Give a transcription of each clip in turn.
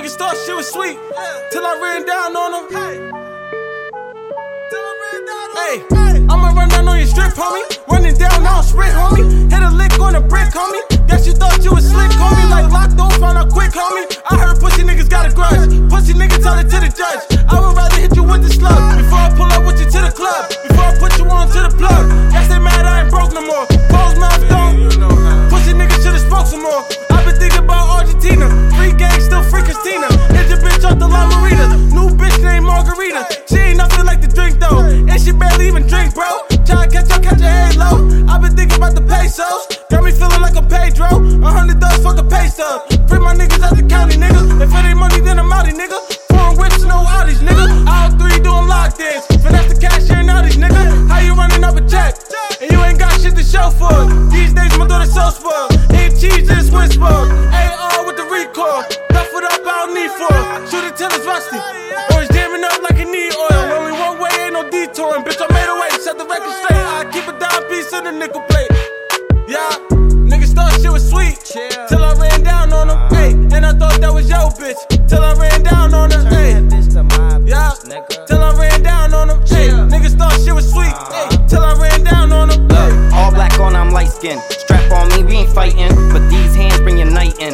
Niggas thought shit was sweet till I ran down on them. Hey, I'ma run down on your strip, homie. Running down, I'm sprint, homie. Hit a lick on a brick, homie. Guess you thought it's rusty. Or jamming up like it need oil. Only one way, ain't no detouring. Bitch, I made a way. Set the record straight. I keep a dime piece in the nickel plate. Yeah, niggas thought shit was sweet. Till I ran down on them. Hey, and I thought that was your bitch. Till I ran down on her. Hey, yeah, till I ran down on them. Hey, niggas thought shit was sweet. Uh-huh. Hey, till I ran down on them. Look, all black on, I'm light skinned. Strap on me, we ain't fighting. But these hands bring your night in.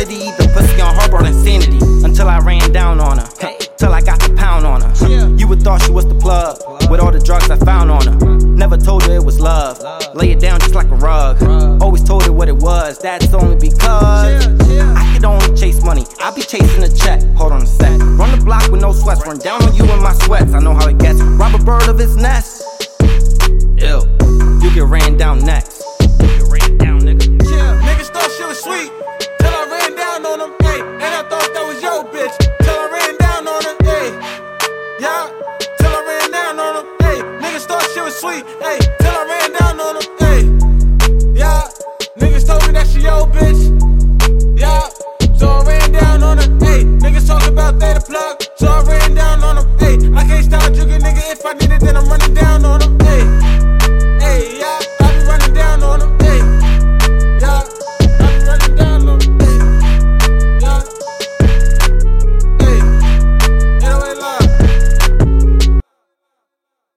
Remedy. The pussy on her brought insanity. Until I ran down on her. Till I got the pound on her. You would thought she was the plug. With all the drugs I found on her. Never told her it was love. Lay it down just like a rug. Always told her what it was. That's only because I could only chase money. I be chasing a check. Hold on a sec. Run the block with no sweats. Run down on you in my sweats. I know how it gets. Rob a bird of its nest. Ew. You get ran down was sweet. Hey, till I ran down on him.